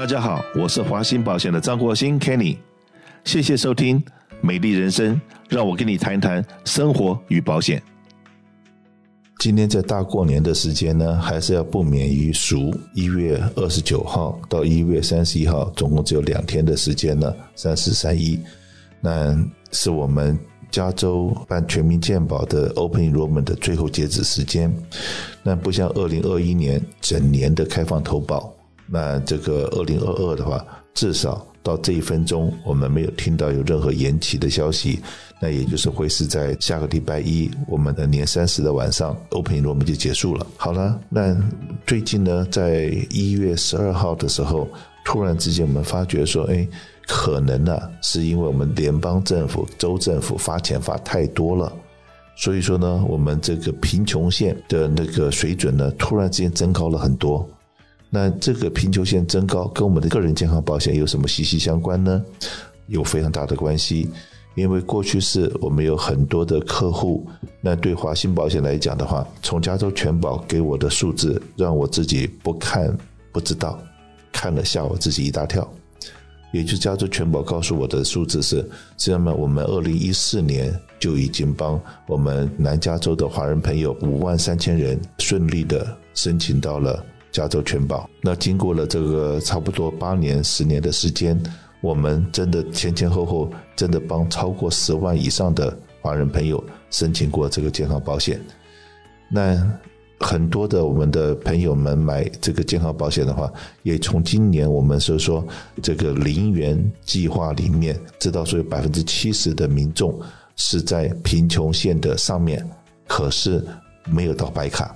大家好，我是华兴保险的张国兴 Kenny，谢谢收听《美丽人生》，让我跟你谈谈生活与保险。今天在大过年的时间呢，还是要不免于俗。一月二十九号到一月三十一号，总共只有两天的时间呢，三十三一，那是我们加州办全民健保的 Open Enrollment 的最后截止时间。那不像二零二一年整年的开放投保，那这个二零二二的话，至少。到这一分钟，我们没有听到有任何延期的消息，那也就是会是在下个礼拜一，我们的年三十的晚上，Open Enrollment 就结束了。好了，那最近呢，在一月十二号的时候，突然之间我们发觉说，哎，可能呢，是因为我们联邦政府、州政府发钱发太多了，所以说呢，我们这个贫穷线的那个水准呢，突然之间增高了很多。那这个贫穷线增高跟我们的个人健康保险有什么息息相关呢？有非常大的关系，因为过去是我们有很多的客户，那对华信保险来讲的话，从加州全保给我的数字，让我自己不看不知道，看了吓我自己一大跳。也就加州全保告诉我的数字是，这样呢，我们二零一四年就已经帮我们南加州的华人朋友五万三千人顺利的申请到了。加州全保，那经过了这个差不多八年、十年的时间，我们真的前前后后真的帮超过十万以上的华人朋友申请过这个健康保险。那很多的我们的朋友们买这个健康保险的话，也从今年我们所说这个零元计划里面知道，说有百分之七十的民众是在贫穷线的上面，可是没有到白卡。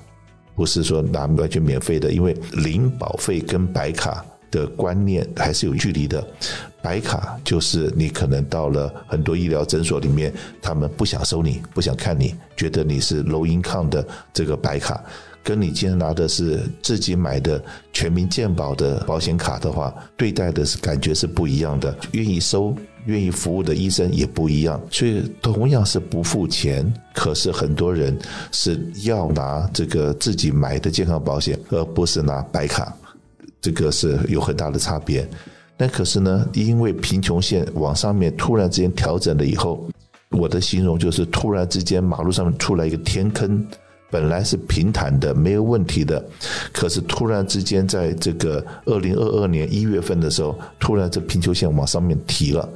不是说拿完全免费的，因为零保费跟白卡的观念还是有距离的。白卡就是你可能到了很多医疗诊所里面，他们不想收你，不想看你，觉得你是 low income 的这个白卡。跟你今天拿的是自己买的全民健保的保险卡的话，对待的是感觉是不一样的，愿意收、愿意服务的医生也不一样。所以同样是不付钱，可是很多人是要拿这个自己买的健康保险，而不是拿白卡，这个是有很大的差别。那可是呢，因为贫穷线往上面突然之间调整了以后，我的形容就是突然之间马路上面出来一个天坑。本来是平坦的，没有问题的，可是突然之间，在这个二零二二年一月份的时候，突然这贫穷线往上面提了。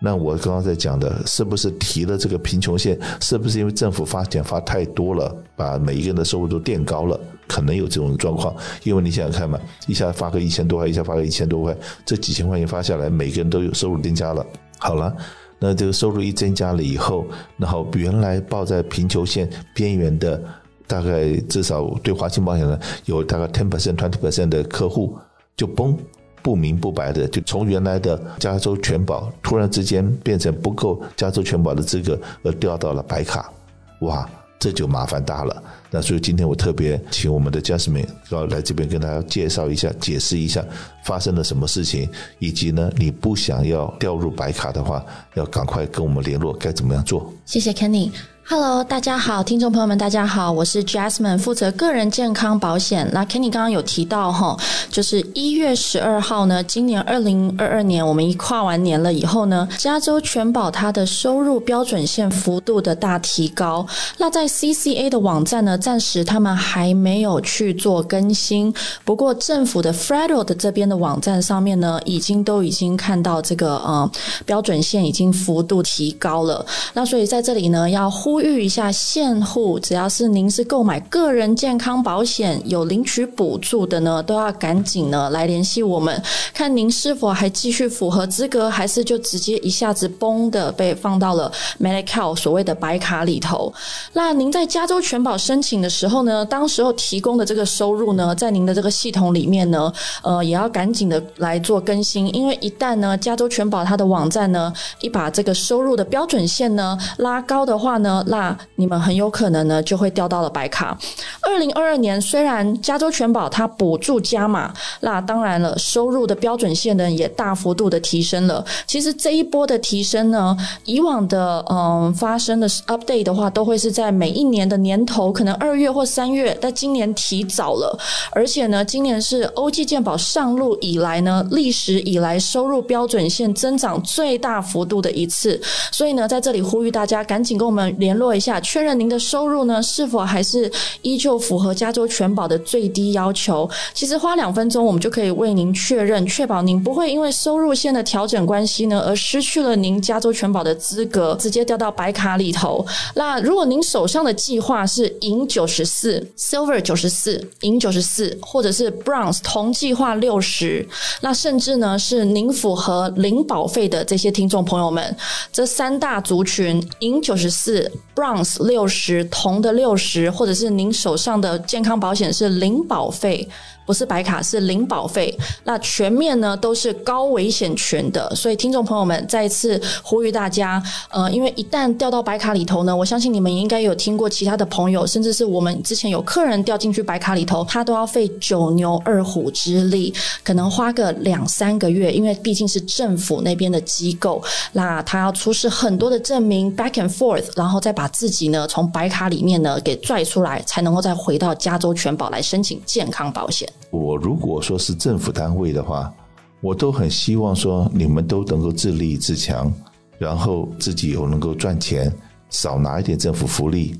那我刚刚在讲的，是不是提了这个贫穷线？是不是因为政府发钱发太多了，把每一个人的收入都垫高了？可能有这种状况。因为你想想看嘛，一下发个一千多块，一下发个一千多块，这几千块钱发下来，每个人都有收入增加了。好了，那这个收入一增加了以后，然后原来抱在贫穷线边缘的。大概至少对华信保险呢，有大概 ten percent twenty percent 的客户就崩，不明不白的就从原来的加州全保突然之间变成不够加州全保的资格，而调到了白卡，哇，这就麻烦大了。那所以今天我特别请我们的 Jasmine 要来这边跟大家介绍一下、解释一下发生了什么事情，以及呢，你不想要调入白卡的话，要赶快跟我们联络，该怎么样做？谢谢 Kenny。Hello，大家好，听众朋友们，大家好，我是 Jasmine，负责个人健康保险。那 Kenny 刚刚有提到哈，就是一月十二号呢，今年二零二二年，我们一跨完年了以后呢，加州全保它的收入标准线幅度的大提高。那在 CCA 的网站呢，暂时他们还没有去做更新。不过政府的 Federal 的这边的网站上面呢，已经都已经看到这个呃标准线已经幅度提高了。那所以在这里呢，要呼。呼吁一下现户，只要是您是购买个人健康保险有领取补助的呢，都要赶紧呢来联系我们，看您是否还继续符合资格，还是就直接一下子崩的被放到了 Medicare 所谓的白卡里头。那您在加州全保申请的时候呢，当时候提供的这个收入呢，在您的这个系统里面呢，呃，也要赶紧的来做更新，因为一旦呢加州全保它的网站呢，一把这个收入的标准线呢拉高的话呢。那你们很有可能呢就会掉到了白卡。二零二二年虽然加州全保它补助加码，那当然了，收入的标准线呢也大幅度的提升了。其实这一波的提升呢，以往的嗯发生的 update 的话，都会是在每一年的年头，可能二月或三月，但今年提早了，而且呢，今年是欧记健保上路以来呢，历史以来收入标准线增长最大幅度的一次。所以呢，在这里呼吁大家赶紧跟我们联络一下，确认您的收入呢是否还是依旧符合加州全保的最低要求。其实花两分钟，我们就可以为您确认，确保您不会因为收入线的调整关系呢，而失去了您加州全保的资格，直接掉到白卡里头。那如果您手上的计划是银九十四、Silver 九十四、银九十四，或者是 Bronze 同计划六十，那甚至呢是您符合零保费的这些听众朋友们，这三大族群银九十四、Bronze 六十、铜的六十，或者是您手上的健康保险是零保费。不是白卡，是零保费。那全面呢都是高危险群的，所以听众朋友们再一次呼吁大家，呃，因为一旦掉到白卡里头呢，我相信你们应该有听过其他的朋友，甚至是我们之前有客人掉进去白卡里头，他都要费九牛二虎之力，可能花个两三个月，因为毕竟是政府那边的机构，那他要出示很多的证明，back and forth，然后再把自己呢从白卡里面呢给拽出来，才能够再回到加州全保来申请健康保险。我如果说是政府单位的话，我都很希望说你们都能够自立自强，然后自己又能够赚钱，少拿一点政府福利。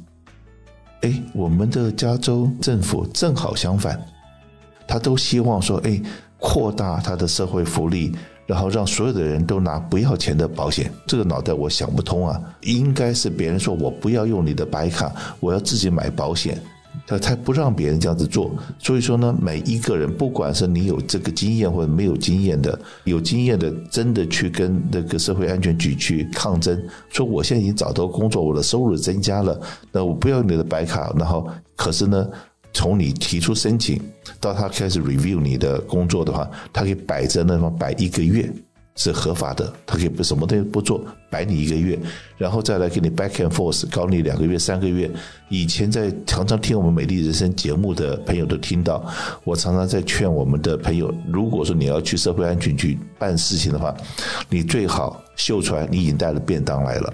哎，我们的加州政府正好相反，他都希望说，哎，扩大他的社会福利，然后让所有的人都拿不要钱的保险。这个脑袋我想不通啊！应该是别人说我不要用你的白卡，我要自己买保险。他才不让别人这样子做，所以说呢，每一个人，不管是你有这个经验或者没有经验的，有经验的，真的去跟那个社会安全局去抗争，说我现在已经找到工作，我的收入增加了，那我不要你的白卡，然后可是呢，从你提出申请到他开始 review 你的工作的话，他可以摆在那方摆一个月。是合法的，他可以不什么东西不做，摆你一个月，然后再来给你 back and forth，搞你两个月、三个月。以前在常常听我们美丽人生节目的朋友都听到，我常常在劝我们的朋友，如果说你要去社会安全局办事情的话，你最好秀出来你已经带了便当来了。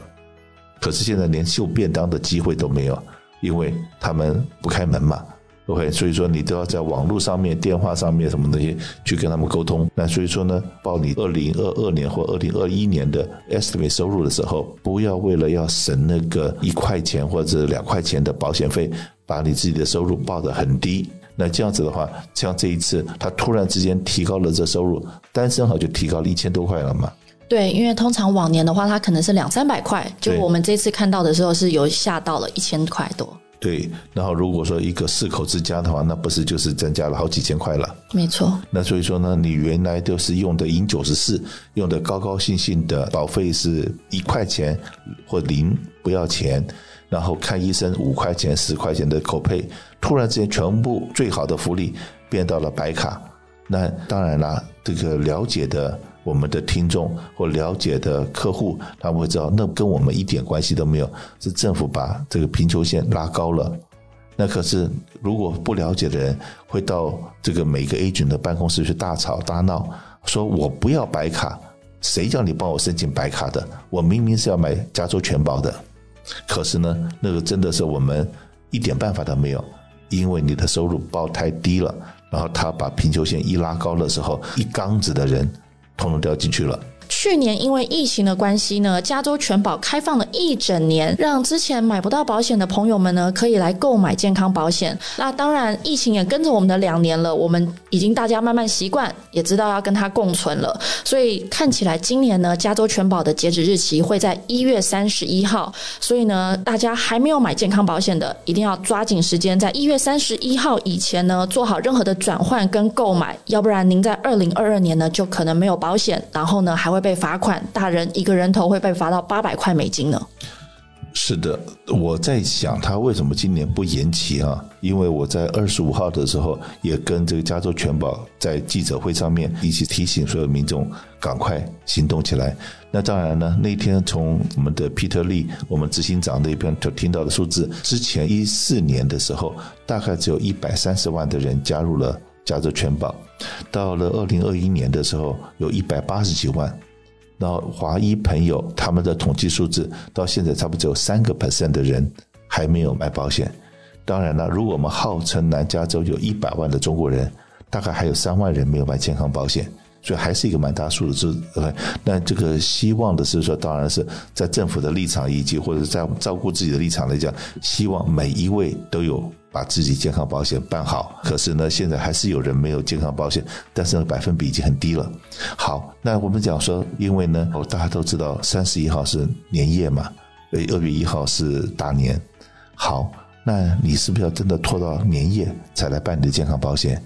可是现在连秀便当的机会都没有，因为他们不开门嘛。OK，所以说你都要在网络上面、电话上面什么东西去跟他们沟通。那所以说呢，报你二零二二年或二零二一年的 estimate 收入的时候，不要为了要省那个一块钱或者两块钱的保险费，把你自己的收入报得很低。那这样子的话，像这一次他突然之间提高了这收入，单身好就提高了一千多块了嘛？对，因为通常往年的话，它可能是两三百块，就我们这次看到的时候是有下到了一千块多。对，然后如果说一个四口之家的话，那不是就是增加了好几千块了？没错。那所以说呢，你原来都是用的银九十四，用的高高兴兴的保费是一块钱或零不要钱，然后看医生五块钱、十块钱的口配，突然之间全部最好的福利变到了白卡，那当然啦，这个了解的。我们的听众或了解的客户，他们会知道，那跟我们一点关系都没有，是政府把这个贫穷线拉高了。那可是，如果不了解的人，会到这个每个 agent 的办公室去大吵大闹，说我不要白卡，谁叫你帮我申请白卡的？我明明是要买加州全保的，可是呢，那个真的是我们一点办法都没有，因为你的收入报太低了，然后他把贫穷线一拉高的时候，一缸子的人。统统掉进去了。去年因为疫情的关系呢，加州全保开放了一整年，让之前买不到保险的朋友们呢，可以来购买健康保险。那当然，疫情也跟着我们的两年了，我们已经大家慢慢习惯，也知道要跟它共存了。所以看起来今年呢，加州全保的截止日期会在一月三十一号。所以呢，大家还没有买健康保险的，一定要抓紧时间，在一月三十一号以前呢，做好任何的转换跟购买，要不然您在二零二二年呢，就可能没有保险，然后呢，还会。被罚款，大人一个人头会被罚到八百块美金呢。是的，我在想他为什么今年不延期啊？因为我在二十五号的时候也跟这个加州全保在记者会上面一起提醒所有民众赶快行动起来。那当然呢，那天从我们的 Peter Lee 我们执行长那边听到的数字，之前一四年的时候大概只有一百三十万的人加入了加州全保，到了二零二一年的时候有一百八十几万。然后华裔朋友他们的统计数字到现在差不多只有三个 percent 的人还没有买保险。当然了，如果我们号称南加州有一百万的中国人，大概还有三万人没有买健康保险，所以还是一个蛮大数字。那这个希望的是说，当然是在政府的立场以及或者在照顾自己的立场来讲，希望每一位都有。把自己健康保险办好，可是呢，现在还是有人没有健康保险，但是呢百分比已经很低了。好，那我们讲说，因为呢，大家都知道三十一号是年夜嘛，所以二月一号是大年。好，那你是不是要真的拖到年夜才来办你的健康保险？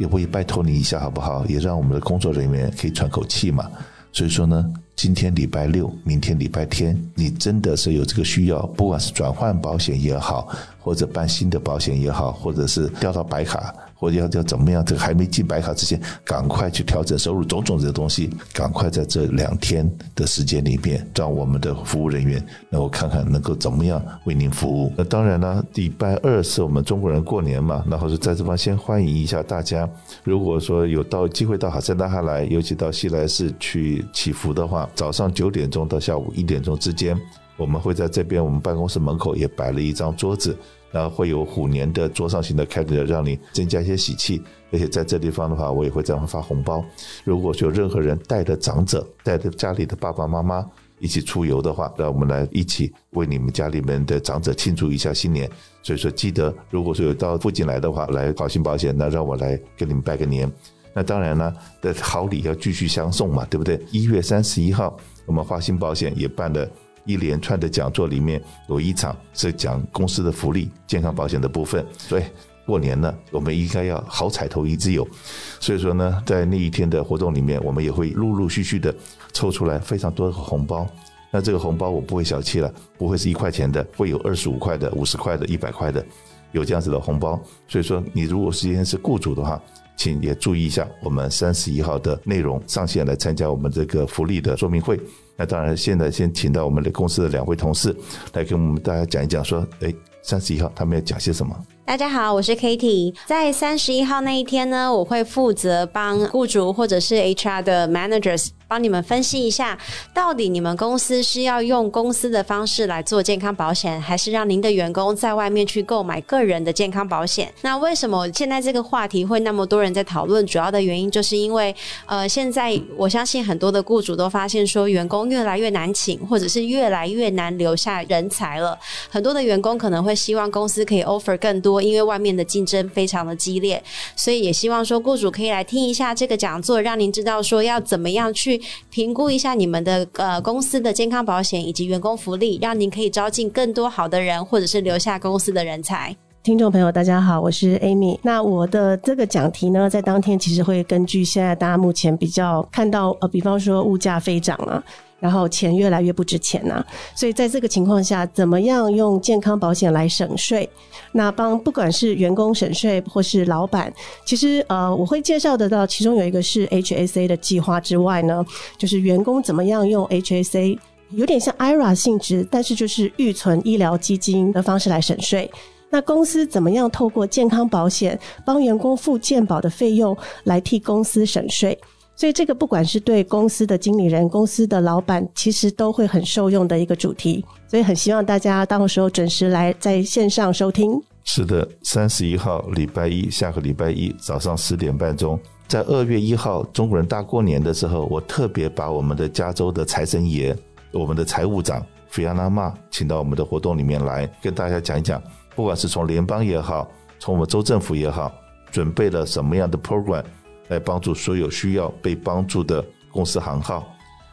也不也拜托你一下好不好？也让我们的工作人员可以喘口气嘛。所以说呢，今天礼拜六，明天礼拜天，你真的是有这个需要，不管是转换保险也好。或者办新的保险也好，或者是调到白卡，或者要要怎么样？这个还没进白卡之前，赶快去调整收入，种种这东西，赶快在这两天的时间里面，让我们的服务人员能够看看能够怎么样为您服务。那当然呢，礼拜二是我们中国人过年嘛，然后是在这方先欢迎一下大家。如果说有到机会到哈塞纳哈来，尤其到西来市去祈福的话，早上九点钟到下午一点钟之间。我们会在这边，我们办公室门口也摆了一张桌子，然后会有虎年的桌上型的 calendar，让你增加一些喜气。而且在这地方的话，我也会这样发红包。如果说有任何人带着长者、带着家里的爸爸妈妈一起出游的话，那我们来一起为你们家里面的长者庆祝一下新年。所以说，记得如果说有到附近来的话，来好心保险，那让我来给你们拜个年。那当然呢，的好礼要继续相送嘛，对不对？一月三十一号，我们华新保险也办了。一连串的讲座里面有一场是讲公司的福利、健康保险的部分，所以过年了，我们应该要好彩头一直有。所以说呢，在那一天的活动里面，我们也会陆陆续续的抽出来非常多的红包。那这个红包我不会小气了，不会是一块钱的，会有二十五块的、五十块的、一百块的，有这样子的红包。所以说，你如果今天是雇主的话，请也注意一下我们三十一号的内容上线来参加我们这个福利的说明会。那当然，现在先请到我们的公司的两位同事来跟我们大家讲一讲，说，哎，三十一号他们要讲些什么。大家好，我是 Katie。在三十一号那一天呢，我会负责帮雇主或者是 HR 的 managers 帮你们分析一下，到底你们公司是要用公司的方式来做健康保险，还是让您的员工在外面去购买个人的健康保险？那为什么现在这个话题会那么多人在讨论？主要的原因就是因为，呃，现在我相信很多的雇主都发现说，员工越来越难请，或者是越来越难留下人才了。很多的员工可能会希望公司可以 offer 更多。因为外面的竞争非常的激烈，所以也希望说雇主可以来听一下这个讲座，让您知道说要怎么样去评估一下你们的呃公司的健康保险以及员工福利，让您可以招进更多好的人，或者是留下公司的人才。听众朋友，大家好，我是 Amy。那我的这个讲题呢，在当天其实会根据现在大家目前比较看到呃，比方说物价飞涨啊。然后钱越来越不值钱呐，所以在这个情况下，怎么样用健康保险来省税？那帮不管是员工省税或是老板，其实呃，我会介绍得到，其中有一个是 HSA 的计划之外呢，就是员工怎么样用 HSA，有点像 IRA 性质，但是就是预存医疗基金的方式来省税。那公司怎么样透过健康保险帮员工付健保的费用来替公司省税？所以这个不管是对公司的经理人、公司的老板，其实都会很受用的一个主题。所以很希望大家到时候准时来在线上收听。是的，三十一号礼拜一，下个礼拜一早上十点半钟，在二月一号中国人大过年的时候，我特别把我们的加州的财神爷、我们的财务长菲亚纳玛请到我们的活动里面来，跟大家讲一讲，不管是从联邦也好，从我们州政府也好，准备了什么样的 program。来帮助所有需要被帮助的公司行号，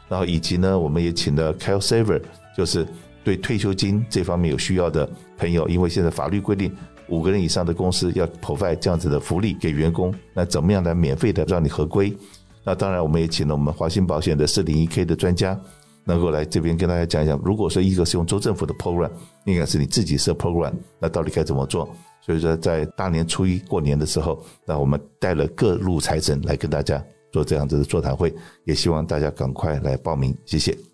然后以及呢，我们也请了 Care Saver，就是对退休金这方面有需要的朋友，因为现在法律规定五个人以上的公司要 provide 这样子的福利给员工，那怎么样来免费的让你合规？那当然，我们也请了我们华兴保险的四零一 K 的专家，能够来这边跟大家讲一讲。如果说一个是用州政府的 program，应该是你自己设 program，那到底该怎么做？所以说，在大年初一过年的时候，那我们带了各路财神来跟大家做这样子的座谈会，也希望大家赶快来报名，谢谢。